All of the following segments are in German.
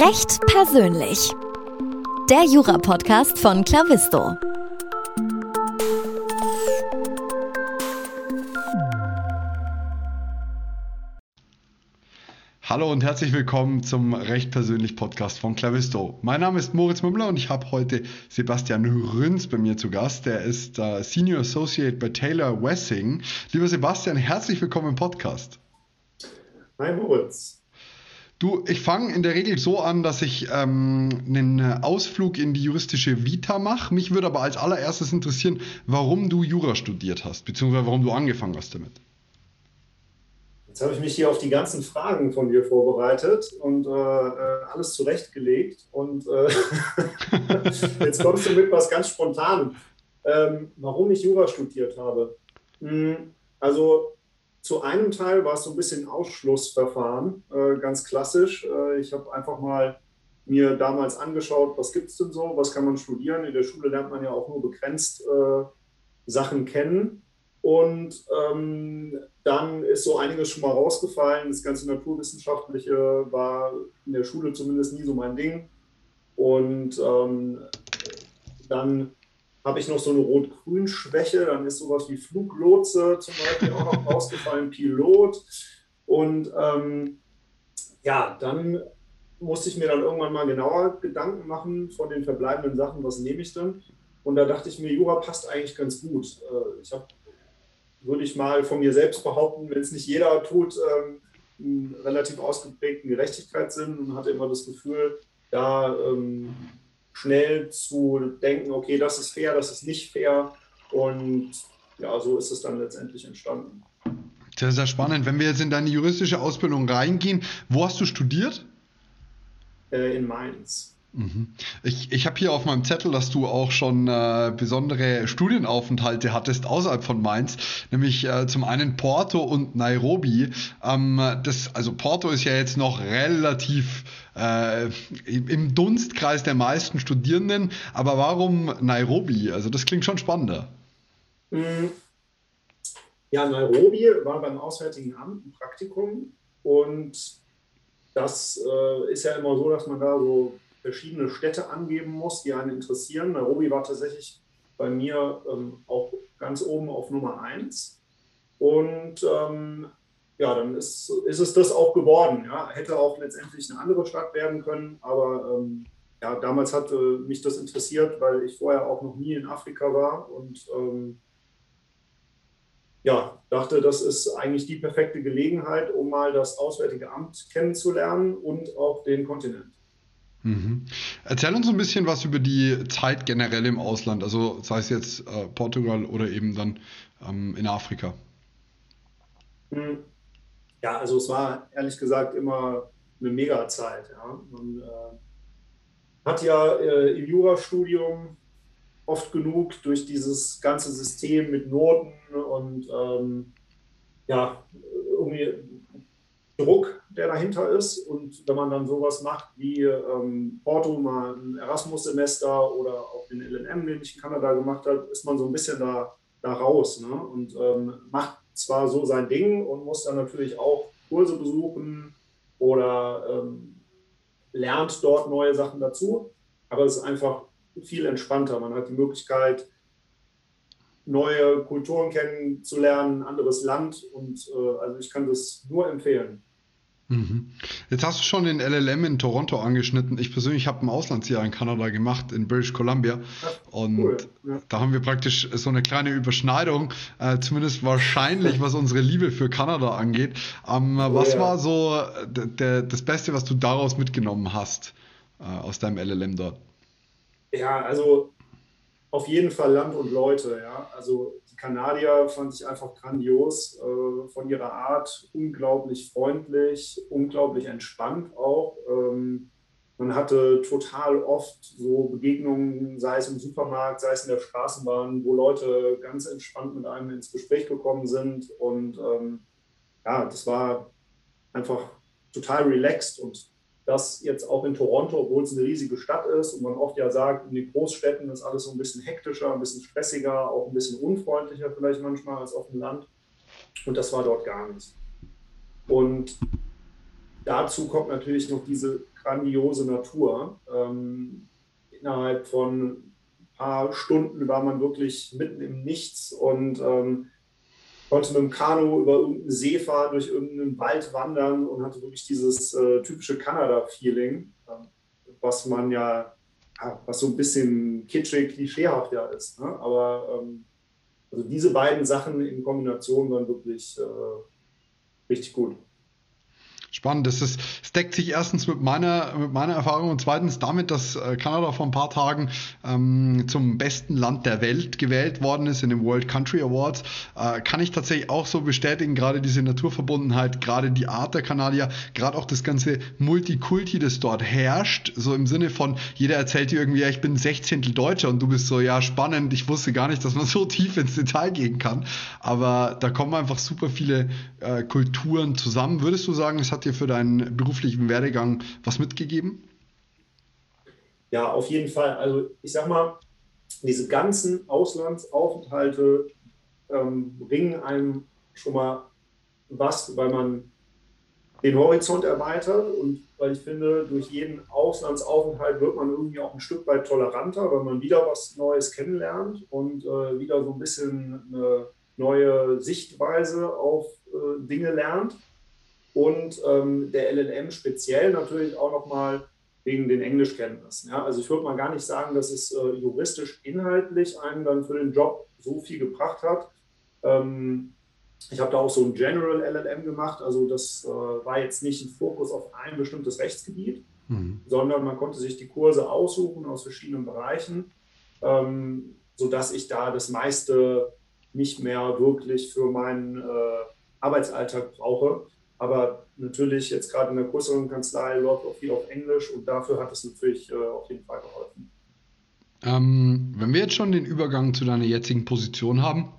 Recht persönlich. Der Jura-Podcast von Clavisto. Hallo und herzlich willkommen zum Recht persönlich Podcast von Clavisto. Mein Name ist Moritz Mümmler und ich habe heute Sebastian Rünz bei mir zu Gast. Der ist uh, Senior Associate bei Taylor Wessing. Lieber Sebastian, herzlich willkommen im Podcast. Hi Moritz. Du, ich fange in der Regel so an, dass ich ähm, einen Ausflug in die juristische Vita mache. Mich würde aber als allererstes interessieren, warum du Jura studiert hast, beziehungsweise warum du angefangen hast damit. Jetzt habe ich mich hier auf die ganzen Fragen von dir vorbereitet und äh, äh alles zurechtgelegt. Und äh, jetzt kommst du mit was ganz Spontanem. Ähm, warum ich Jura studiert habe. Hm, also zu einem Teil war es so ein bisschen Ausschlussverfahren, äh, ganz klassisch. Äh, ich habe einfach mal mir damals angeschaut, was gibt es denn so, was kann man studieren. In der Schule lernt man ja auch nur begrenzt äh, Sachen kennen. Und ähm, dann ist so einiges schon mal rausgefallen. Das ganze Naturwissenschaftliche war in der Schule zumindest nie so mein Ding. Und ähm, dann habe ich noch so eine Rot-Grün-Schwäche, dann ist sowas wie Fluglotse zum Beispiel auch noch rausgefallen, Pilot. Und ähm, ja, dann musste ich mir dann irgendwann mal genauer Gedanken machen von den verbleibenden Sachen, was nehme ich denn? Und da dachte ich mir, Jura passt eigentlich ganz gut. Äh, ich habe, würde ich mal von mir selbst behaupten, wenn es nicht jeder tut, ähm, einen relativ ausgeprägten Gerechtigkeitssinn und hatte immer das Gefühl, da ähm, schnell zu denken, okay, das ist fair, das ist nicht fair. Und ja, so ist es dann letztendlich entstanden. Sehr, sehr spannend. Wenn wir jetzt in deine juristische Ausbildung reingehen, wo hast du studiert? Äh, in Mainz. Mhm. Ich, ich habe hier auf meinem Zettel, dass du auch schon äh, besondere Studienaufenthalte hattest außerhalb von Mainz, nämlich äh, zum einen Porto und Nairobi. Ähm, das, also Porto ist ja jetzt noch relativ äh, im Dunstkreis der meisten Studierenden, aber warum Nairobi? Also das klingt schon spannender. Mhm. Ja, Nairobi war beim Auswärtigen Amt ein Praktikum und das äh, ist ja immer so, dass man da so verschiedene Städte angeben muss, die einen interessieren. Nairobi war tatsächlich bei mir ähm, auch ganz oben auf Nummer eins. Und ähm, ja, dann ist, ist es das auch geworden. Ja. Hätte auch letztendlich eine andere Stadt werden können, aber ähm, ja, damals hat äh, mich das interessiert, weil ich vorher auch noch nie in Afrika war und ähm, ja, dachte, das ist eigentlich die perfekte Gelegenheit, um mal das Auswärtige Amt kennenzulernen und auch den Kontinent. Mhm. Erzähl uns ein bisschen was über die Zeit generell im Ausland, also sei es jetzt äh, Portugal oder eben dann ähm, in Afrika. Hm. Ja, also es war ehrlich gesagt immer eine Mega-Zeit. Ja. Man äh, hat ja äh, im Jurastudium oft genug durch dieses ganze System mit Noten und ähm, ja, irgendwie Druck, der dahinter ist. Und wenn man dann sowas macht wie ähm, Porto, mal ein Erasmus-Semester oder auch den LNM, den ich in Kanada gemacht habe, ist man so ein bisschen da, da raus ne? und ähm, macht zwar so sein Ding und muss dann natürlich auch Kurse besuchen oder ähm, lernt dort neue Sachen dazu, aber es ist einfach viel entspannter. Man hat die Möglichkeit, neue Kulturen kennenzulernen, anderes Land und äh, also ich kann das nur empfehlen. Mhm. Jetzt hast du schon den LLM in Toronto angeschnitten. Ich persönlich habe ein Auslandsjahr in Kanada gemacht, in British Columbia. Und cool. ja. da haben wir praktisch so eine kleine Überschneidung, äh, zumindest wahrscheinlich, was unsere Liebe für Kanada angeht. Ähm, oh, was ja. war so das Beste, was du daraus mitgenommen hast, äh, aus deinem LLM dort? Ja, also auf jeden Fall Land und Leute. Ja. Also Kanadier fand ich einfach grandios äh, von ihrer Art, unglaublich freundlich, unglaublich entspannt auch. Ähm, man hatte total oft so Begegnungen, sei es im Supermarkt, sei es in der Straßenbahn, wo Leute ganz entspannt mit einem ins Gespräch gekommen sind. Und ähm, ja, das war einfach total relaxed und dass jetzt auch in Toronto, obwohl es eine riesige Stadt ist und man oft ja sagt, in den Großstädten ist alles so ein bisschen hektischer, ein bisschen stressiger, auch ein bisschen unfreundlicher vielleicht manchmal als auf dem Land. Und das war dort gar nicht. Und dazu kommt natürlich noch diese grandiose Natur. Ähm, innerhalb von ein paar Stunden war man wirklich mitten im Nichts und ähm, konnte mit dem Kanu über irgendeinen See fahren, durch irgendeinen Wald wandern und hatte wirklich dieses äh, typische Kanada-Feeling, äh, was man ja, ja, was so ein bisschen kitschig, klischeehaft ja ist. Ne? Aber ähm, also diese beiden Sachen in Kombination waren wirklich äh, richtig gut. Spannend. Das, ist, das deckt sich erstens mit meiner, mit meiner Erfahrung und zweitens damit, dass äh, Kanada vor ein paar Tagen ähm, zum besten Land der Welt gewählt worden ist in den World Country Awards. Äh, kann ich tatsächlich auch so bestätigen, gerade diese Naturverbundenheit, gerade die Art der Kanadier, gerade auch das ganze Multikulti, das dort herrscht, so im Sinne von, jeder erzählt dir irgendwie, ja, ich bin Sechzehntel Deutscher und du bist so, ja, spannend, ich wusste gar nicht, dass man so tief ins Detail gehen kann. Aber da kommen einfach super viele äh, Kulturen zusammen. Würdest du sagen, es hat hat dir für deinen beruflichen Werdegang was mitgegeben? Ja, auf jeden Fall. Also ich sag mal, diese ganzen Auslandsaufenthalte ähm, bringen einem schon mal was, weil man den Horizont erweitert und weil ich finde, durch jeden Auslandsaufenthalt wird man irgendwie auch ein Stück weit toleranter, weil man wieder was Neues kennenlernt und äh, wieder so ein bisschen eine neue Sichtweise auf äh, Dinge lernt und ähm, der LLM speziell natürlich auch nochmal wegen den Englischkenntnissen. Ja? Also ich würde mal gar nicht sagen, dass es äh, juristisch inhaltlich einen dann für den Job so viel gebracht hat. Ähm, ich habe da auch so ein General LLM gemacht, also das äh, war jetzt nicht ein Fokus auf ein bestimmtes Rechtsgebiet, mhm. sondern man konnte sich die Kurse aussuchen aus verschiedenen Bereichen, ähm, sodass ich da das meiste nicht mehr wirklich für meinen äh, Arbeitsalltag brauche. Aber natürlich jetzt gerade in der größeren Kanzlei läuft auch viel auf Englisch und dafür hat es natürlich äh, auf jeden Fall geholfen. Ähm, wenn wir jetzt schon den Übergang zu deiner jetzigen Position haben,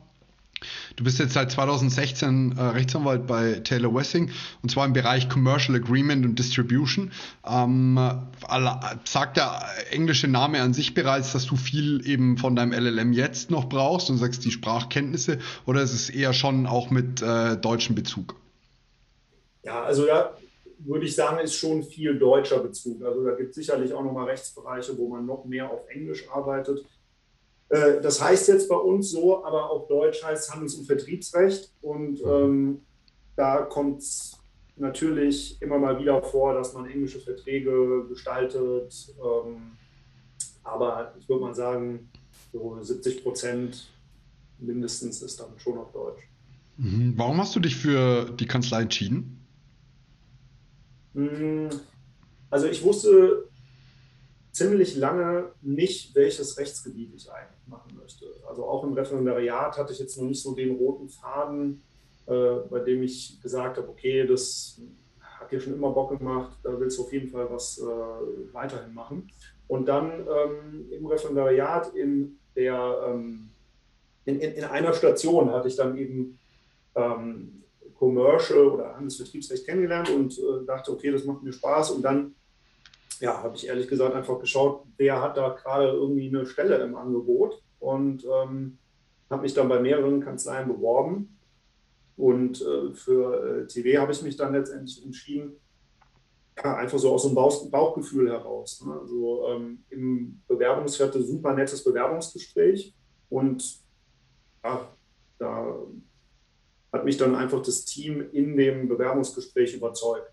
Du bist jetzt seit 2016 äh, Rechtsanwalt bei Taylor Wessing und zwar im Bereich Commercial Agreement und Distribution. Ähm, sagt der englische Name an sich bereits, dass du viel eben von deinem LLM jetzt noch brauchst und sagst die Sprachkenntnisse oder ist es eher schon auch mit äh, deutschem Bezug? Ja, also da würde ich sagen, ist schon viel deutscher Bezug. Also da gibt es sicherlich auch nochmal Rechtsbereiche, wo man noch mehr auf Englisch arbeitet. Äh, das heißt jetzt bei uns so, aber auf Deutsch heißt Handels- und Vertriebsrecht. Und ähm, da kommt es natürlich immer mal wieder vor, dass man englische Verträge gestaltet. Ähm, aber ich würde mal sagen, so 70 Prozent mindestens ist dann schon auf Deutsch. Mhm. Warum hast du dich für die Kanzlei entschieden? Hm, also ich wusste ziemlich lange nicht, welches Rechtsgebiet ich eigentlich machen möchte. Also auch im Referendariat hatte ich jetzt noch nicht so den roten Faden, äh, bei dem ich gesagt habe, okay, das hat dir schon immer Bock gemacht, da willst du auf jeden Fall was äh, weiterhin machen. Und dann ähm, im Referendariat in der ähm, in, in, in, einer Station hatte ich dann eben ähm, Commercial oder Handelsvertriebsrecht kennengelernt und äh, dachte, okay, das macht mir Spaß. Und dann ja, habe ich ehrlich gesagt einfach geschaut, wer hat da gerade irgendwie eine Stelle im Angebot und ähm, habe mich dann bei mehreren Kanzleien beworben. Und äh, für äh, TV habe ich mich dann letztendlich entschieden, ja, einfach so aus einem Bauch, Bauchgefühl heraus. Ne? Also ähm, im Bewerbungsfeld super nettes Bewerbungsgespräch und ja, da hat mich dann einfach das Team in dem Bewerbungsgespräch überzeugt.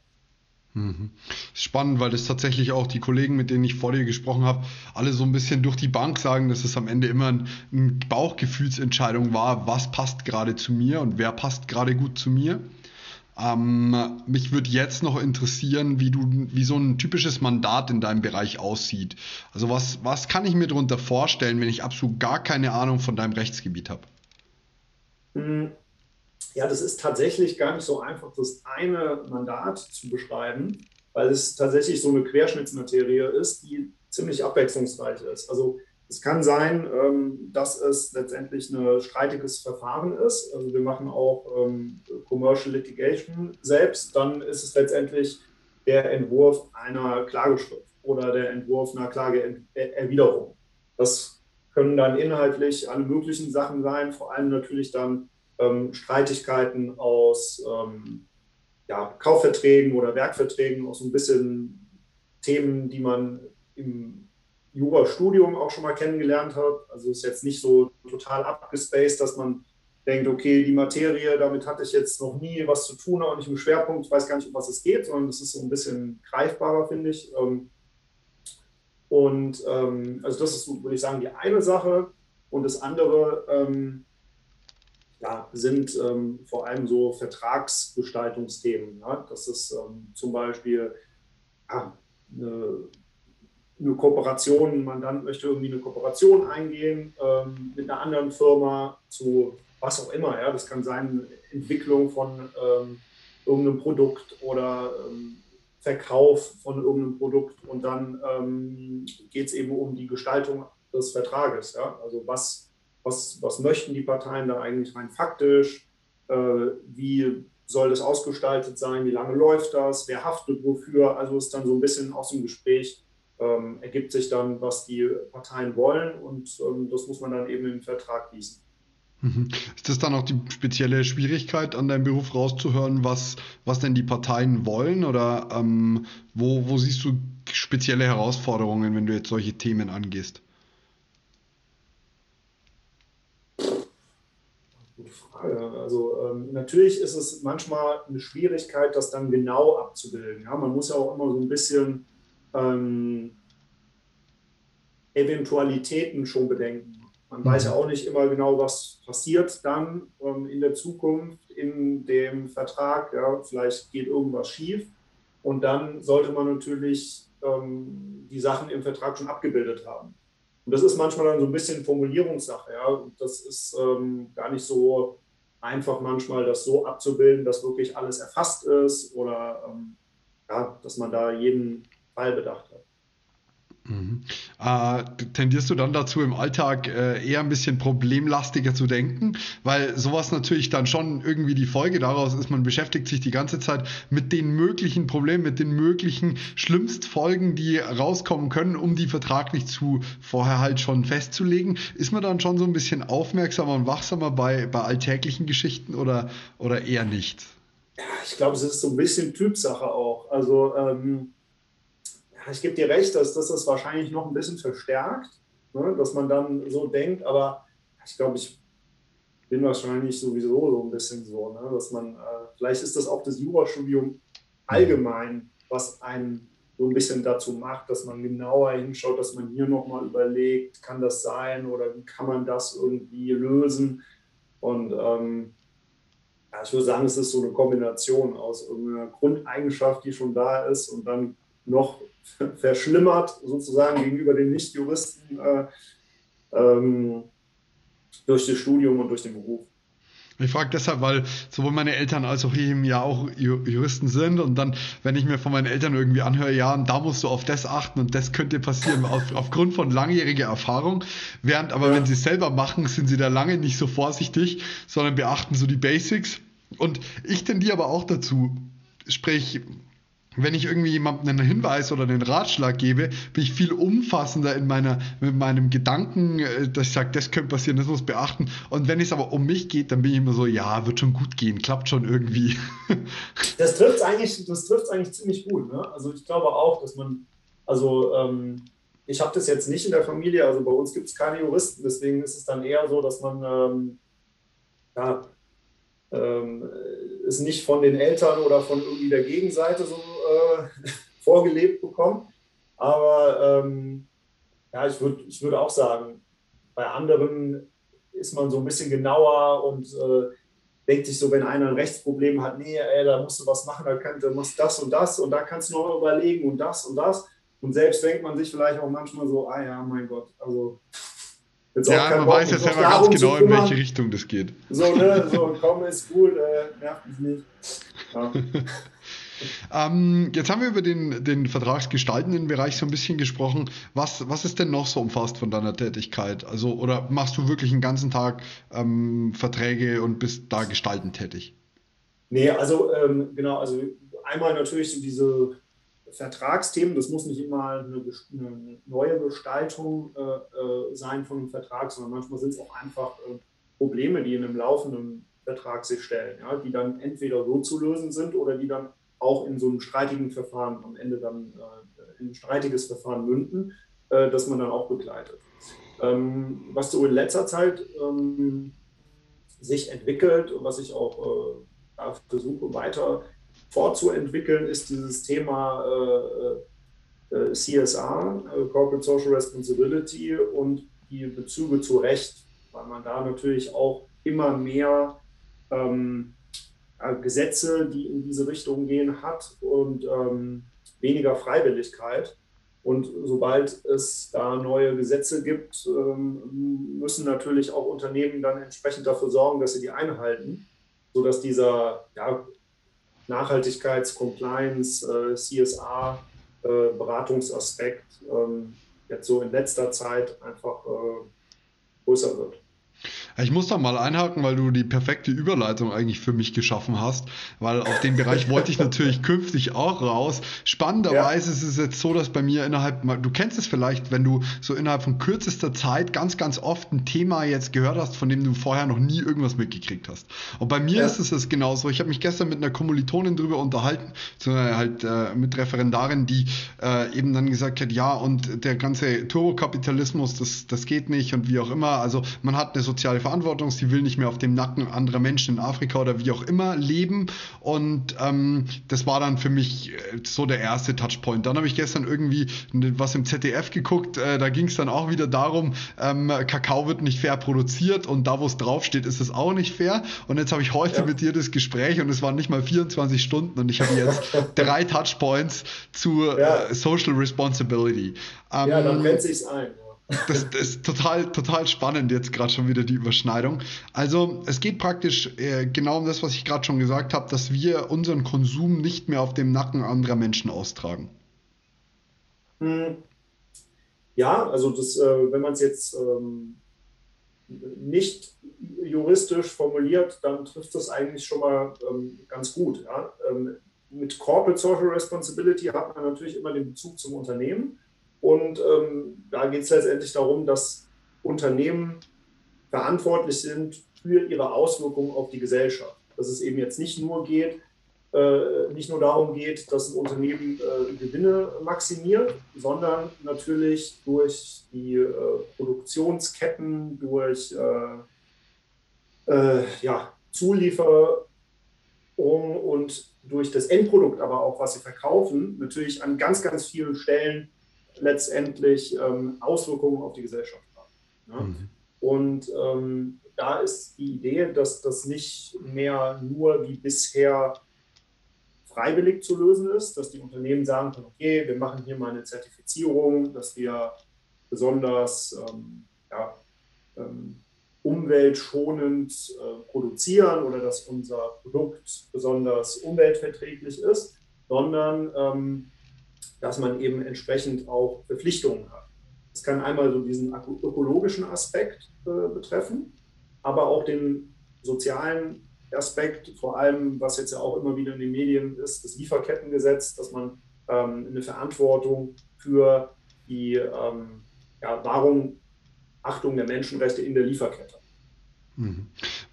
Mhm. Spannend, weil das tatsächlich auch die Kollegen, mit denen ich vor dir gesprochen habe, alle so ein bisschen durch die Bank sagen, dass es am Ende immer eine ein Bauchgefühlsentscheidung war, was passt gerade zu mir und wer passt gerade gut zu mir. Ähm, mich würde jetzt noch interessieren, wie du, wie so ein typisches Mandat in deinem Bereich aussieht. Also was, was kann ich mir darunter vorstellen, wenn ich absolut gar keine Ahnung von deinem Rechtsgebiet habe? Mhm. Ja, das ist tatsächlich gar nicht so einfach, das eine Mandat zu beschreiben, weil es tatsächlich so eine Querschnittsmaterie ist, die ziemlich abwechslungsreich ist. Also es kann sein, ähm, dass es letztendlich ein streitiges Verfahren ist. Also wir machen auch ähm, Commercial Litigation selbst. Dann ist es letztendlich der Entwurf einer Klageschrift oder der Entwurf einer Klageerwiderung. Das können dann inhaltlich alle möglichen Sachen sein, vor allem natürlich dann ähm, Streitigkeiten aus ähm, ja, Kaufverträgen oder Werkverträgen, auch so ein bisschen Themen, die man im Jurastudium auch schon mal kennengelernt hat. Also ist jetzt nicht so total abgespaced, dass man denkt, okay, die Materie, damit hatte ich jetzt noch nie was zu tun, auch nicht im Schwerpunkt, ich weiß gar nicht, um was es geht, sondern das ist so ein bisschen greifbarer, finde ich. Ähm, und ähm, also das ist, würde ich sagen, die eine Sache. Und das andere ähm, ja, sind ähm, vor allem so Vertragsgestaltungsthemen. Ja? Das ist ähm, zum Beispiel ja, eine, eine, Kooperation, ein Mandant möchte irgendwie eine Kooperation eingehen ähm, mit einer anderen Firma zu was auch immer. Ja? Das kann sein Entwicklung von ähm, irgendeinem Produkt oder ähm, Verkauf von irgendeinem Produkt und dann ähm, geht es eben um die Gestaltung des Vertrages. Ja? Also was, was, was möchten die Parteien da eigentlich rein faktisch? Äh, wie soll das ausgestaltet sein? Wie lange läuft das? Wer haftet wofür? Also ist dann so ein bisschen aus dem Gespräch ähm, ergibt sich dann, was die Parteien wollen und ähm, das muss man dann eben im Vertrag gießen. Mhm. Ist das dann auch die spezielle Schwierigkeit an deinem Beruf rauszuhören, was, was denn die Parteien wollen? Oder ähm, wo, wo siehst du spezielle Herausforderungen, wenn du jetzt solche Themen angehst? Gute Frage. Also ähm, natürlich ist es manchmal eine Schwierigkeit, das dann genau abzubilden. Ja, man muss ja auch immer so ein bisschen ähm, Eventualitäten schon bedenken. Man weiß ja mhm. auch nicht immer genau, was passiert dann ähm, in der Zukunft in dem Vertrag. Ja, vielleicht geht irgendwas schief. Und dann sollte man natürlich ähm, die Sachen im Vertrag schon abgebildet haben. Und das ist manchmal dann so ein bisschen Formulierungssache. Ja? Und das ist ähm, gar nicht so einfach manchmal, das so abzubilden, dass wirklich alles erfasst ist oder ähm, ja, dass man da jeden Fall bedacht hat. Mhm. Äh, tendierst du dann dazu, im Alltag äh, eher ein bisschen problemlastiger zu denken? Weil sowas natürlich dann schon irgendwie die Folge daraus ist, man beschäftigt sich die ganze Zeit mit den möglichen Problemen, mit den möglichen Schlimmstfolgen, die rauskommen können, um die vertraglich zu vorher halt schon festzulegen. Ist man dann schon so ein bisschen aufmerksamer und wachsamer bei, bei alltäglichen Geschichten oder, oder eher nicht? Ich glaube, es ist so ein bisschen Typsache auch. Also ähm ich gebe dir recht, dass das das wahrscheinlich noch ein bisschen verstärkt, ne, dass man dann so denkt, aber ich glaube, ich bin wahrscheinlich sowieso so ein bisschen so, ne, dass man, äh, vielleicht ist das auch das Jurastudium allgemein, was einen so ein bisschen dazu macht, dass man genauer hinschaut, dass man hier nochmal überlegt, kann das sein oder wie kann man das irgendwie lösen? Und ähm, ich würde sagen, es ist so eine Kombination aus irgendeiner Grundeigenschaft, die schon da ist und dann noch verschlimmert, sozusagen gegenüber den Nichtjuristen äh, ähm, durch das Studium und durch den Beruf. Ich frage deshalb, weil sowohl meine Eltern als auch ich ja auch Juristen sind und dann, wenn ich mir von meinen Eltern irgendwie anhöre, ja, da musst du auf das achten und das könnte passieren auf, aufgrund von langjähriger Erfahrung, während aber ja. wenn sie es selber machen, sind sie da lange nicht so vorsichtig, sondern beachten so die Basics und ich tendiere aber auch dazu, sprich, wenn ich irgendwie jemandem einen Hinweis oder einen Ratschlag gebe, bin ich viel umfassender in meiner, mit meinem Gedanken, äh, dass ich sage, das könnte passieren, das muss beachten. Und wenn es aber um mich geht, dann bin ich immer so, ja, wird schon gut gehen, klappt schon irgendwie. Das trifft es eigentlich, eigentlich ziemlich gut. Ne? Also ich glaube auch, dass man, also ähm, ich habe das jetzt nicht in der Familie, also bei uns gibt es keine Juristen, deswegen ist es dann eher so, dass man ähm, ja, ähm, es nicht von den Eltern oder von irgendwie der Gegenseite so äh, vorgelebt bekommen. Aber ähm, ja, ich würde ich würd auch sagen, bei anderen ist man so ein bisschen genauer und äh, denkt sich so, wenn einer ein Rechtsproblem hat, nee, ey, da musst du was machen, da, kann, da musst das und das und da kannst du noch überlegen und das und das. Und selbst denkt man sich vielleicht auch manchmal so, ah ja, mein Gott, also Jetzt ja, man Bock, weiß ja selber ganz genau, in welche Richtung das geht. So, ne, so, komm, ist gut, äh, nervt mich nicht. Ja. ähm, jetzt haben wir über den, den vertragsgestaltenden Bereich so ein bisschen gesprochen. Was, was ist denn noch so umfasst von deiner Tätigkeit? Also, oder machst du wirklich den ganzen Tag ähm, Verträge und bist da gestaltend tätig? Nee, also ähm, genau, also einmal natürlich so diese Vertragsthemen, das muss nicht immer eine, eine neue Gestaltung äh, äh, sein von einem Vertrag, sondern manchmal sind es auch einfach äh, Probleme, die in einem laufenden Vertrag sich stellen, ja, die dann entweder so zu lösen sind oder die dann auch in so einem streitigen Verfahren am Ende dann äh, in ein streitiges Verfahren münden, äh, das man dann auch begleitet. Ähm, was so in letzter Zeit ähm, sich entwickelt und was ich auch äh, versuche weiter fortzuentwickeln, ist dieses Thema äh, äh, CSR, äh, Corporate Social Responsibility und die Bezüge zu Recht, weil man da natürlich auch immer mehr ähm, Gesetze, die in diese Richtung gehen, hat und ähm, weniger Freiwilligkeit. Und sobald es da neue Gesetze gibt, ähm, müssen natürlich auch Unternehmen dann entsprechend dafür sorgen, dass sie die einhalten, sodass dieser ja, Nachhaltigkeits-, Compliance-, äh, CSR, äh, ähm, jetzt so in letzter Zeit einfach äh, größer wird. Ich muss da mal einhaken, weil du die perfekte Überleitung eigentlich für mich geschaffen hast, weil auf den Bereich wollte ich natürlich künftig auch raus. Spannenderweise ja. ist es jetzt so, dass bei mir innerhalb, du kennst es vielleicht, wenn du so innerhalb von kürzester Zeit ganz, ganz oft ein Thema jetzt gehört hast, von dem du vorher noch nie irgendwas mitgekriegt hast. Und bei mir ja. ist es das genauso. Ich habe mich gestern mit einer Kommilitonin drüber unterhalten, halt äh, mit Referendarin, die äh, eben dann gesagt hat, ja, und der ganze Turbokapitalismus, das, das geht nicht und wie auch immer. Also man hat eine soziale Verantwortung, sie will nicht mehr auf dem Nacken anderer Menschen in Afrika oder wie auch immer leben. Und ähm, das war dann für mich äh, so der erste Touchpoint. Dann habe ich gestern irgendwie was im ZDF geguckt, äh, da ging es dann auch wieder darum, ähm, Kakao wird nicht fair produziert und da, wo es draufsteht, ist es auch nicht fair. Und jetzt habe ich heute ja. mit dir das Gespräch und es waren nicht mal 24 Stunden und ich habe jetzt drei Touchpoints zu ja. äh, Social Responsibility. Ähm, ja, dann brennt sich's ein. Das, das, ist total, total spannend jetzt gerade schon wieder die Überschneidung. Also es geht praktisch äh, genau um das, was ich gerade schon gesagt habe, dass wir unseren Konsum nicht mehr auf dem Nacken anderer Menschen austragen. Hm. Ja, also das, äh, wenn man es jetzt ähm, nicht juristisch formuliert, dann trifft das eigentlich schon mal ähm, ganz gut. Ja? Ähm, mit Corporate Social Responsibility hat man natürlich immer den Bezug zum Unternehmen. Und ähm, da geht es letztendlich darum, dass Unternehmen verantwortlich sind für ihre Auswirkungen auf die Gesellschaft. Dass es eben jetzt nicht nur geht, äh, nicht nur darum geht, dass ein Unternehmen äh, Gewinne maximiert, sondern natürlich durch die äh, Produktionsketten, durch äh, äh, ja, Zulieferung und durch das Endprodukt aber auch, was sie verkaufen, natürlich an ganz, ganz vielen Stellen letztendlich ähm, Auswirkungen auf die Gesellschaft haben. Ne? Mhm. Und ähm, da ist die Idee, dass das nicht mehr nur wie bisher freiwillig zu lösen ist, dass die Unternehmen sagen können, okay, wir machen hier mal eine Zertifizierung, dass wir besonders ähm, ja, ähm, umweltschonend äh, produzieren oder dass unser Produkt besonders umweltverträglich ist, sondern ähm, dass man eben entsprechend auch Verpflichtungen hat. Das kann einmal so diesen ökologischen Aspekt äh, betreffen, aber auch den sozialen Aspekt, vor allem, was jetzt ja auch immer wieder in den Medien ist, das Lieferkettengesetz, dass man ähm, eine Verantwortung für die ähm, ja, Wahrung, Achtung der Menschenrechte in der Lieferkette. Mhm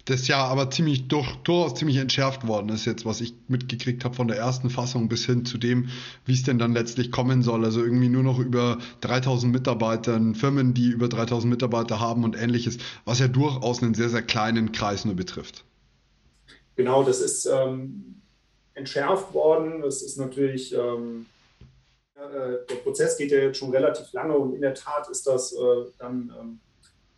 das ja aber ziemlich durch, durchaus ziemlich entschärft worden ist jetzt, was ich mitgekriegt habe von der ersten Fassung bis hin zu dem, wie es denn dann letztlich kommen soll. Also irgendwie nur noch über 3000 Mitarbeitern, Firmen, die über 3000 Mitarbeiter haben und ähnliches, was ja durchaus einen sehr, sehr kleinen Kreis nur betrifft. Genau, das ist ähm, entschärft worden. Das ist natürlich, ähm, äh, der Prozess geht ja jetzt schon relativ lange und in der Tat ist das äh, dann ähm,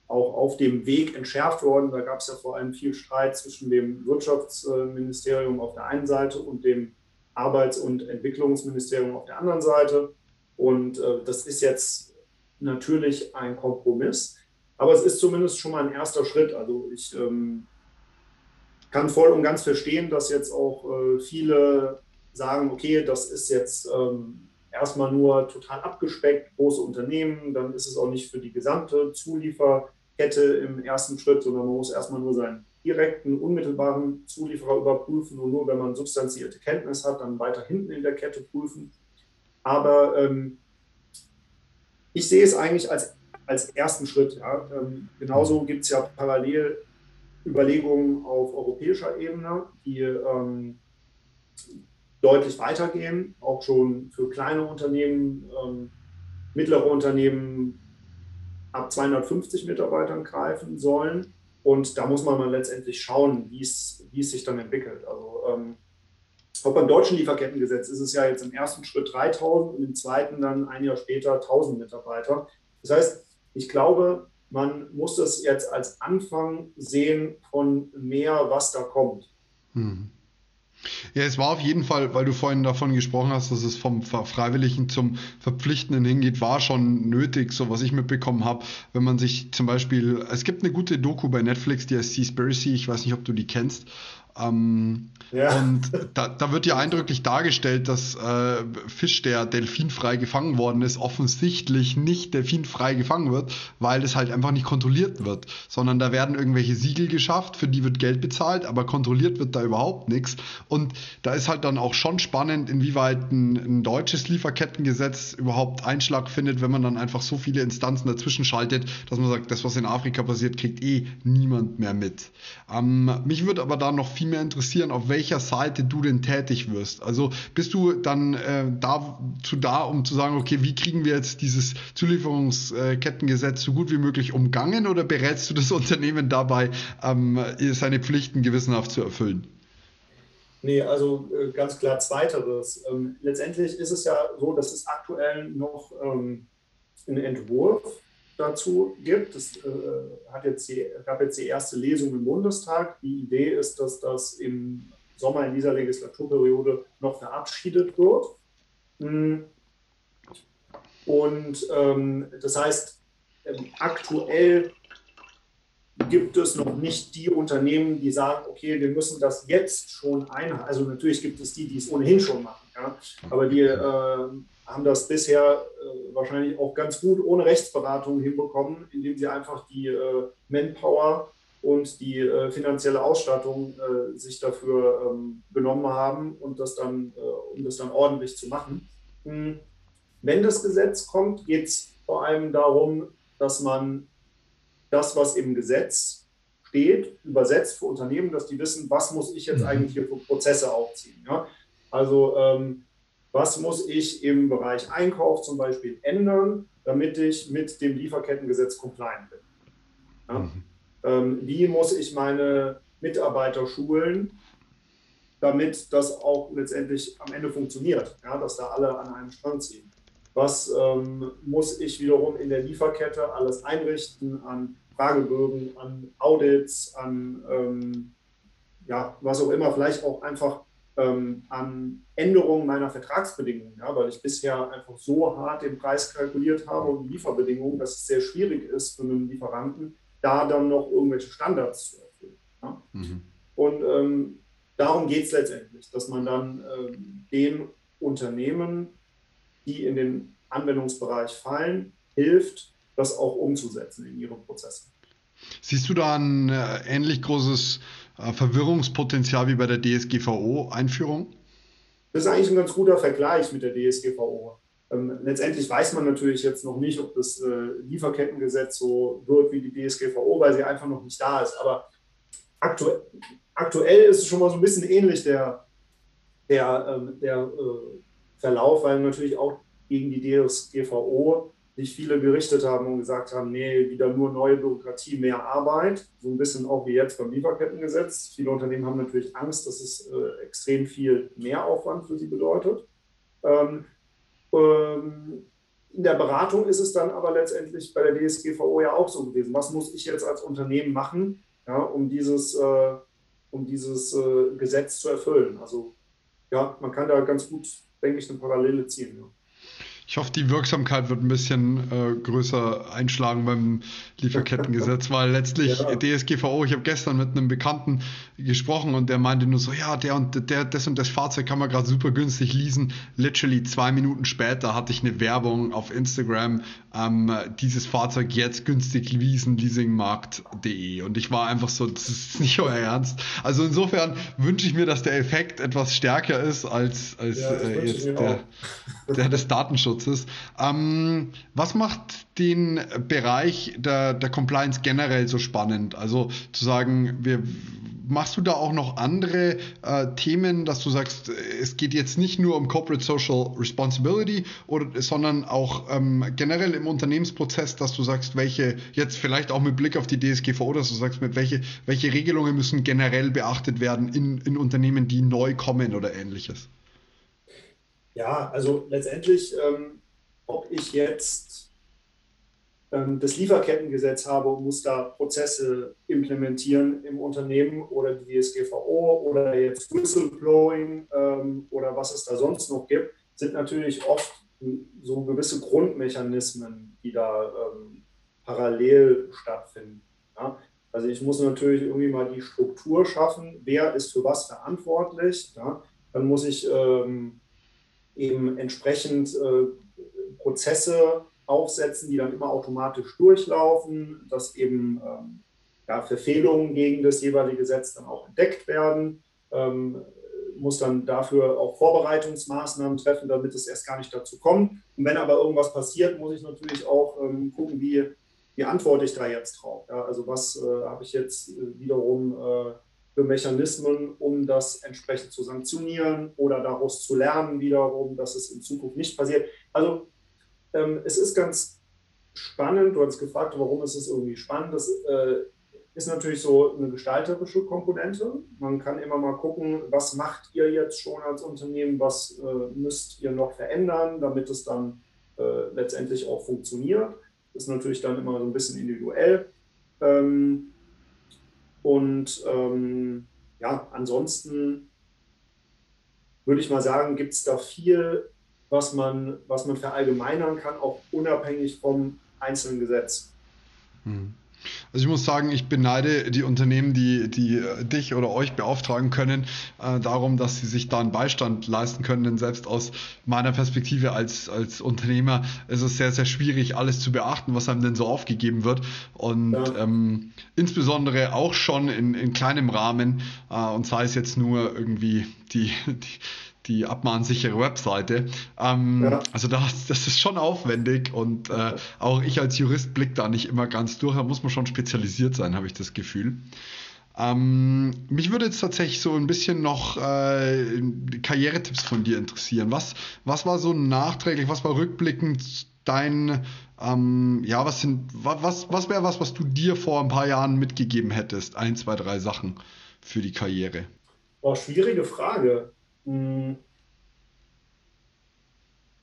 auch auf dem Weg entschärft worden. Da gab es ja vor allem viel Streit zwischen dem Wirtschaftsministerium auf der einen Seite und dem Arbeits- und Entwicklungsministerium auf der anderen Seite. Und äh, das ist jetzt natürlich ein Kompromiss, aber es ist zumindest schon mal ein erster Schritt. Also ich ähm, kann voll und ganz verstehen, dass jetzt auch äh, viele sagen, okay, das ist jetzt ähm, erstmal nur total abgespeckt, große Unternehmen, dann ist es auch nicht für die gesamte Zuliefer Kette im ersten Schritt, sondern man muss erstmal nur seinen direkten, unmittelbaren Zulieferer überprüfen und nur wenn man substanzierte Kenntnis hat, dann weiter hinten in der Kette prüfen. Aber ähm, ich sehe es eigentlich als, als ersten Schritt. Ja. Ähm, genauso gibt es ja parallel Überlegungen auf europäischer Ebene, die ähm, deutlich weitergehen, auch schon für kleine Unternehmen, ähm, mittlere Unternehmen ab 250 Mitarbeitern greifen sollen. Und da muss man mal letztendlich schauen, wie es sich dann entwickelt. Also ähm, auch beim deutschen Lieferkettengesetz ist es ja jetzt im ersten Schritt 3000 und im zweiten dann ein Jahr später 1000 Mitarbeiter. Das heißt, ich glaube, man muss das jetzt als Anfang sehen von mehr, was da kommt. Hm. Ja, es war auf jeden Fall, weil du vorhin davon gesprochen hast, dass es vom Freiwilligen zum Verpflichtenden hingeht, war schon nötig, so was ich mitbekommen habe, wenn man sich zum Beispiel, es gibt eine gute Doku bei Netflix, die heißt Seaspiracy, ich weiß nicht, ob du die kennst, ähm, ja. Und da, da, wird ja eindrücklich dargestellt, dass äh, Fisch, der delfinfrei gefangen worden ist, offensichtlich nicht delfinfrei gefangen wird, weil es halt einfach nicht kontrolliert wird, sondern da werden irgendwelche Siegel geschafft, für die wird Geld bezahlt, aber kontrolliert wird da überhaupt nichts. Und da ist halt dann auch schon spannend, inwieweit ein, ein deutsches Lieferkettengesetz überhaupt Einschlag findet, wenn man dann einfach so viele Instanzen dazwischen schaltet, dass man sagt, das, was in Afrika passiert, kriegt eh niemand mehr mit. Ähm, mich würde aber da noch viel viel mehr interessieren, auf welcher Seite du denn tätig wirst. Also bist du dann äh, dazu da, um zu sagen, okay, wie kriegen wir jetzt dieses Zulieferungskettengesetz so gut wie möglich umgangen oder berätst du das Unternehmen dabei, ähm, seine Pflichten gewissenhaft zu erfüllen? Nee, also äh, ganz klar zweiteres. Ähm, letztendlich ist es ja so, dass es aktuell noch ähm, einen Entwurf dazu gibt. Es äh, hat jetzt die, gab jetzt die erste Lesung im Bundestag. Die Idee ist, dass das im Sommer in dieser Legislaturperiode noch verabschiedet wird. Hm. Und ähm, das heißt, ähm, aktuell gibt es noch nicht die Unternehmen, die sagen, okay, wir müssen das jetzt schon einhalten. Also natürlich gibt es die, die es ohnehin schon machen. Ja? Aber die äh, haben das bisher äh, wahrscheinlich auch ganz gut ohne Rechtsberatung hinbekommen, indem sie einfach die äh, Manpower und die äh, finanzielle Ausstattung äh, sich dafür ähm, genommen haben und das dann, äh, um das dann ordentlich zu machen. Hm. Wenn das Gesetz kommt, geht es vor allem darum, dass man das, was im Gesetz steht, übersetzt für Unternehmen, dass die wissen, was muss ich jetzt mhm. eigentlich hier für Prozesse aufziehen. Ja? Also ähm, was muss ich im Bereich Einkauf zum Beispiel ändern, damit ich mit dem Lieferkettengesetz compliant bin. Ja? Mhm. Ähm, wie muss ich meine Mitarbeiter schulen, damit das auch letztendlich am Ende funktioniert, ja? dass da alle an einem Strang ziehen. Was ähm, muss ich wiederum in der Lieferkette alles einrichten an Fragebögen, an Audits, an ähm, ja, was auch immer, vielleicht auch einfach ähm, an Änderungen meiner Vertragsbedingungen, ja, weil ich bisher einfach so hart den Preis kalkuliert habe und die Lieferbedingungen, dass es sehr schwierig ist für einen Lieferanten, da dann noch irgendwelche Standards zu erfüllen. Ja. Mhm. Und ähm, darum geht es letztendlich, dass man dann ähm, den Unternehmen, die in den Anwendungsbereich fallen, hilft, das auch umzusetzen in ihre Prozesse. Siehst du da ein äh, ähnlich großes äh, Verwirrungspotenzial wie bei der DSGVO-Einführung? Das ist eigentlich ein ganz guter Vergleich mit der DSGVO. Ähm, letztendlich weiß man natürlich jetzt noch nicht, ob das äh, Lieferkettengesetz so wird wie die DSGVO, weil sie einfach noch nicht da ist. Aber aktu aktuell ist es schon mal so ein bisschen ähnlich der, der, ähm, der äh, Verlauf, weil natürlich auch gegen die DSGVO sich viele gerichtet haben und gesagt haben, nee, wieder nur neue Bürokratie, mehr Arbeit, so ein bisschen auch wie jetzt beim Lieferkettengesetz. Viele Unternehmen haben natürlich Angst, dass es äh, extrem viel Mehraufwand für sie bedeutet. Ähm, ähm, in der Beratung ist es dann aber letztendlich bei der DSGVO ja auch so gewesen. Was muss ich jetzt als Unternehmen machen, ja, um dieses, äh, um dieses äh, Gesetz zu erfüllen? Also ja, man kann da ganz gut, denke ich, eine Parallele ziehen. Ja. Ich hoffe, die Wirksamkeit wird ein bisschen äh, größer einschlagen beim Lieferkettengesetz, weil letztlich ja. DSGVO, ich habe gestern mit einem Bekannten gesprochen und der meinte nur so, ja, der und der, das und das Fahrzeug kann man gerade super günstig leasen. Literally zwei Minuten später hatte ich eine Werbung auf Instagram, ähm, dieses Fahrzeug jetzt günstig leasen, leasingmarkt.de und ich war einfach so, das ist nicht euer Ernst. Also insofern wünsche ich mir, dass der Effekt etwas stärker ist als, als ja, äh, jetzt der, der des Datenschutzes. Ähm, was macht den Bereich der, der Compliance generell so spannend? Also zu sagen, wir machst du da auch noch andere äh, Themen, dass du sagst, es geht jetzt nicht nur um Corporate Social Responsibility, oder, sondern auch ähm, generell im Unternehmensprozess, dass du sagst, welche, jetzt vielleicht auch mit Blick auf die DSGVO, dass du sagst, mit welche, welche Regelungen müssen generell beachtet werden in, in Unternehmen, die neu kommen oder ähnliches? Ja, also letztendlich, ähm, ob ich jetzt ähm, das Lieferkettengesetz habe und muss da Prozesse implementieren im Unternehmen oder die DSGVO oder jetzt Whistleblowing ähm, oder was es da sonst noch gibt, sind natürlich oft so gewisse Grundmechanismen, die da ähm, parallel stattfinden. Ja? Also ich muss natürlich irgendwie mal die Struktur schaffen, wer ist für was verantwortlich. Ja? Dann muss ich ähm, eben entsprechend äh, Prozesse aufsetzen, die dann immer automatisch durchlaufen, dass eben ähm, ja, Verfehlungen gegen das jeweilige Gesetz dann auch entdeckt werden, ähm, muss dann dafür auch Vorbereitungsmaßnahmen treffen, damit es erst gar nicht dazu kommt. Und wenn aber irgendwas passiert, muss ich natürlich auch ähm, gucken, wie, wie antworte ich da jetzt drauf. Ja, also was äh, habe ich jetzt äh, wiederum äh, für Mechanismen, um das entsprechend zu sanktionieren oder daraus zu lernen wiederum, dass es in Zukunft nicht passiert. Also ähm, es ist ganz spannend, du hast gefragt, warum ist es irgendwie spannend. Das äh, ist natürlich so eine gestalterische Komponente. Man kann immer mal gucken, was macht ihr jetzt schon als Unternehmen, was äh, müsst ihr noch verändern, damit es dann äh, letztendlich auch funktioniert. Das ist natürlich dann immer so ein bisschen individuell. Ähm, und ähm, ja, ansonsten würde ich mal sagen, gibt es da viel was man, was man verallgemeinern kann, auch unabhängig vom einzelnen Gesetz. Hm. Also ich muss sagen, ich beneide die Unternehmen, die, die äh, dich oder euch beauftragen können, äh, darum, dass sie sich da einen Beistand leisten können. Denn selbst aus meiner Perspektive als, als Unternehmer ist es sehr, sehr schwierig, alles zu beachten, was einem denn so aufgegeben wird. Und ja. ähm, insbesondere auch schon in, in kleinem Rahmen, äh, und sei es jetzt nur irgendwie die, die die abmahnsichere Webseite. Ähm, ja. Also das, das ist schon aufwendig und äh, auch ich als Jurist blick da nicht immer ganz durch. Da muss man schon spezialisiert sein, habe ich das Gefühl. Ähm, mich würde jetzt tatsächlich so ein bisschen noch äh, Karrieretipps von dir interessieren. Was, was war so nachträglich, was war rückblickend dein, ähm, ja, was sind, was, was wäre was, was du dir vor ein paar Jahren mitgegeben hättest? Ein, zwei, drei Sachen für die Karriere. Boah, schwierige Frage. Hm.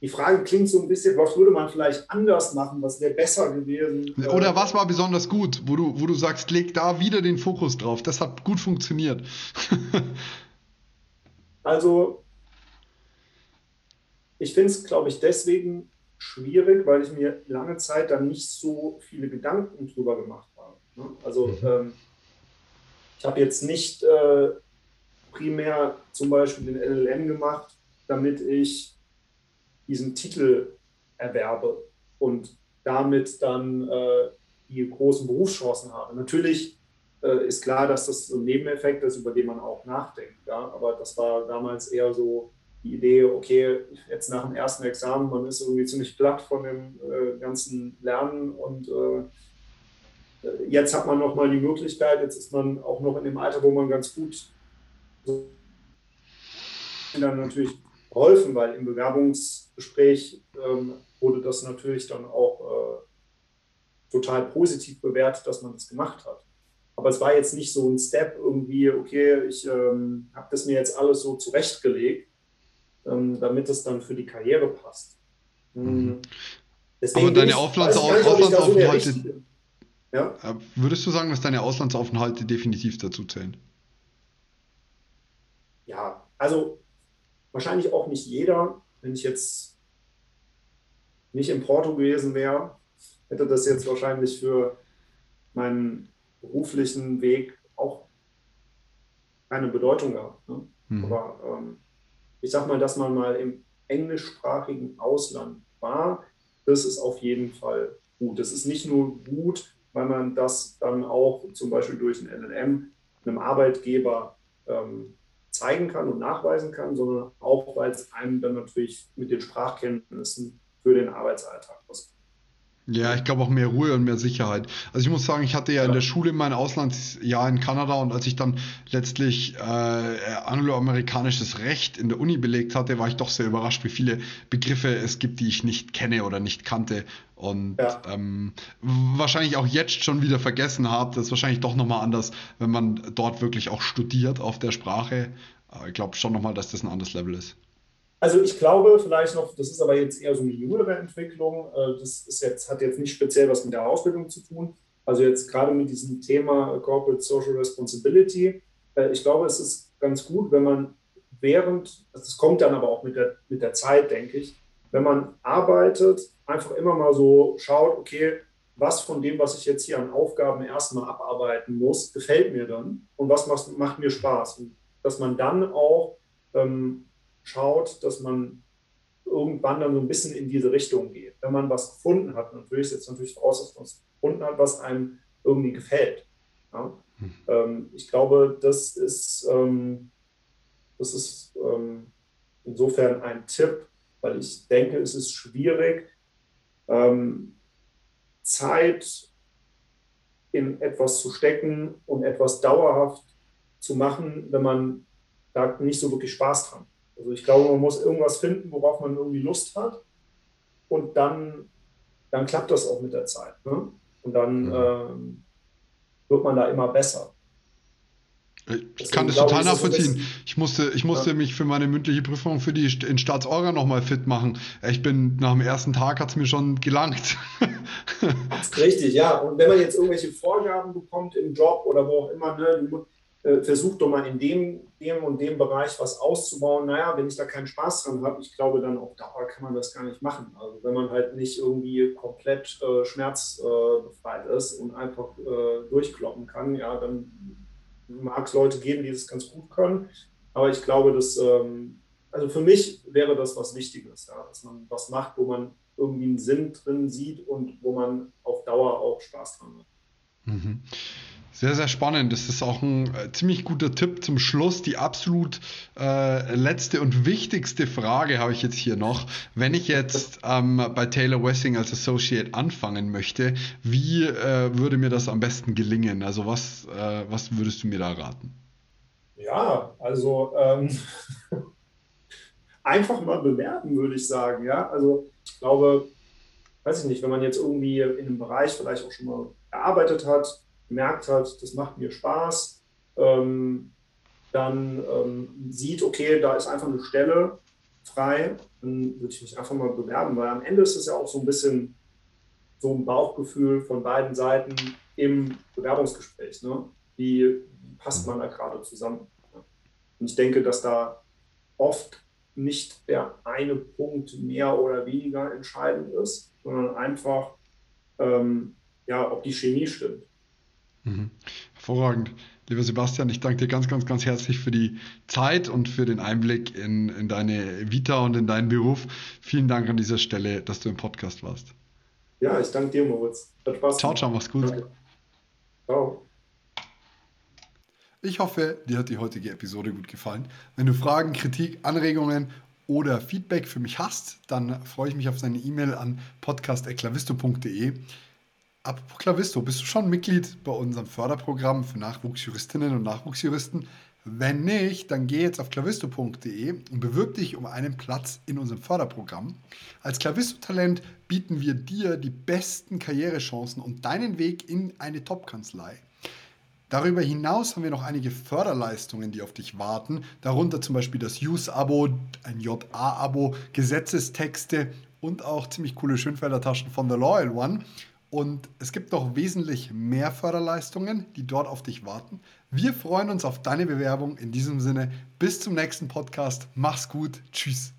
Die Frage klingt so ein bisschen, was würde man vielleicht anders machen, was wäre besser gewesen? Oder was war besonders gut, wo du, wo du sagst, leg da wieder den Fokus drauf. Das hat gut funktioniert. also, ich finde es, glaube ich, deswegen schwierig, weil ich mir lange Zeit dann nicht so viele Gedanken drüber gemacht habe. Ne? Also, mhm. ähm, ich habe jetzt nicht äh, primär zum Beispiel den LLM gemacht, damit ich diesen Titel erwerbe und damit dann äh, die großen Berufschancen habe. Natürlich äh, ist klar, dass das so ein Nebeneffekt ist, über den man auch nachdenkt. Ja? Aber das war damals eher so die Idee, okay, jetzt nach dem ersten Examen, man ist irgendwie ziemlich platt von dem äh, ganzen Lernen und äh, jetzt hat man nochmal die Möglichkeit, jetzt ist man auch noch in dem Alter, wo man ganz gut dann natürlich geholfen, weil im Bewerbungsgespräch ähm, wurde das natürlich dann auch äh, total positiv bewertet, dass man das gemacht hat. Aber es war jetzt nicht so ein Step irgendwie, okay, ich ähm, habe das mir jetzt alles so zurechtgelegt, ähm, damit es dann für die Karriere passt. Hm. Mhm. Aber deine Auslandsaufenthalte, ja? Äh, würdest du sagen, dass deine Auslandsaufenthalte definitiv dazu zählen? Ja, also wahrscheinlich auch nicht jeder, wenn ich jetzt nicht in Porto gewesen wäre, hätte das jetzt wahrscheinlich für meinen beruflichen Weg auch keine Bedeutung gehabt. Ne? Mhm. Aber ähm, ich sag mal, dass man mal im englischsprachigen Ausland war, das ist auf jeden Fall gut. Das ist nicht nur gut, weil man das dann auch zum Beispiel durch ein LLM einem Arbeitgeber ähm, zeigen kann und nachweisen kann, sondern auch, weil es einem dann natürlich mit den Sprachkenntnissen für den Arbeitsalltag auskommt. Ja, ich glaube auch mehr Ruhe und mehr Sicherheit. Also ich muss sagen, ich hatte ja, ja. in der Schule mein Auslandsjahr in Kanada und als ich dann letztlich äh, angloamerikanisches Recht in der Uni belegt hatte, war ich doch sehr überrascht, wie viele Begriffe es gibt, die ich nicht kenne oder nicht kannte und ja. ähm, wahrscheinlich auch jetzt schon wieder vergessen habe. Das ist wahrscheinlich doch nochmal anders, wenn man dort wirklich auch studiert auf der Sprache. Äh, ich glaube schon nochmal, dass das ein anderes Level ist. Also ich glaube vielleicht noch, das ist aber jetzt eher so eine jüngere Entwicklung. Äh, das ist jetzt, hat jetzt nicht speziell was mit der Ausbildung zu tun. Also jetzt gerade mit diesem Thema Corporate Social Responsibility. Äh, ich glaube, es ist ganz gut, wenn man während, das also kommt dann aber auch mit der, mit der Zeit, denke ich, wenn man arbeitet, einfach immer mal so schaut, okay, was von dem, was ich jetzt hier an Aufgaben erstmal abarbeiten muss, gefällt mir dann und was macht, macht mir Spaß. Und dass man dann auch ähm, schaut, dass man irgendwann dann so ein bisschen in diese Richtung geht. Wenn man was gefunden hat, natürlich jetzt natürlich voraus, dass man was gefunden hat, was einem irgendwie gefällt. Ja? Hm. Ähm, ich glaube, das ist, ähm, das ist ähm, insofern ein Tipp, weil ich denke, es ist schwierig, ähm, Zeit in etwas zu stecken und etwas dauerhaft zu machen, wenn man da nicht so wirklich Spaß dran also ich glaube, man muss irgendwas finden, worauf man irgendwie Lust hat. Und dann, dann klappt das auch mit der Zeit. Ne? Und dann mhm. ähm, wird man da immer besser. Ich kann das total nachvollziehen. Ich musste, ich musste ja. mich für meine mündliche Prüfung für die in Staatsorga nochmal fit machen. Ich bin nach dem ersten Tag hat es mir schon gelangt. Richtig, ja. Und wenn man jetzt irgendwelche Vorgaben bekommt im Job oder wo auch immer, ne, äh, versucht doch mal in dem, dem und dem Bereich was auszubauen. Naja, wenn ich da keinen Spaß dran habe, ich glaube, dann auf Dauer kann man das gar nicht machen. Also wenn man halt nicht irgendwie komplett äh, schmerzbefreit äh, ist und einfach äh, durchkloppen kann, ja, dann mag es Leute geben, die das ganz gut können. Aber ich glaube, dass, ähm, also für mich wäre das was Wichtiges, ja, dass man was macht, wo man irgendwie einen Sinn drin sieht und wo man auf Dauer auch Spaß dran hat. Mhm. Sehr, sehr spannend. Das ist auch ein äh, ziemlich guter Tipp zum Schluss. Die absolut äh, letzte und wichtigste Frage habe ich jetzt hier noch. Wenn ich jetzt ähm, bei Taylor Wessing als Associate anfangen möchte, wie äh, würde mir das am besten gelingen? Also was, äh, was würdest du mir da raten? Ja, also ähm, einfach mal bewerben, würde ich sagen. Ja, also ich glaube, weiß ich nicht, wenn man jetzt irgendwie in einem Bereich vielleicht auch schon mal gearbeitet hat, gemerkt hat, das macht mir Spaß, ähm, dann ähm, sieht, okay, da ist einfach eine Stelle frei, dann würde ich mich einfach mal bewerben, weil am Ende ist es ja auch so ein bisschen so ein Bauchgefühl von beiden Seiten im Bewerbungsgespräch. Ne? Wie, passt man da gerade zusammen? Und ich denke, dass da oft nicht der eine Punkt mehr oder weniger entscheidend ist, sondern einfach, ähm, ja, ob die Chemie stimmt. Mhm. Hervorragend. Lieber Sebastian, ich danke dir ganz, ganz, ganz herzlich für die Zeit und für den Einblick in, in deine Vita und in deinen Beruf. Vielen Dank an dieser Stelle, dass du im Podcast warst. Ja, ich danke dir, Moritz. Hat Spaß. Ciao, ciao, mach's gut. Danke. Ciao. Ich hoffe, dir hat die heutige Episode gut gefallen. Wenn du Fragen, Kritik, Anregungen oder Feedback für mich hast, dann freue ich mich auf deine E-Mail an podcast.eklavisto.de. Apropos Klavisto, bist du schon Mitglied bei unserem Förderprogramm für Nachwuchsjuristinnen und Nachwuchsjuristen? Wenn nicht, dann geh jetzt auf klavisto.de und bewirb dich um einen Platz in unserem Förderprogramm. Als Klavisto-Talent bieten wir dir die besten Karrierechancen und deinen Weg in eine Top-Kanzlei. Darüber hinaus haben wir noch einige Förderleistungen, die auf dich warten, darunter zum Beispiel das Use-Abo, ein JA-Abo, Gesetzestexte und auch ziemlich coole Schönfelder Taschen von The Loyal One. Und es gibt noch wesentlich mehr Förderleistungen, die dort auf dich warten. Wir freuen uns auf deine Bewerbung. In diesem Sinne, bis zum nächsten Podcast. Mach's gut. Tschüss.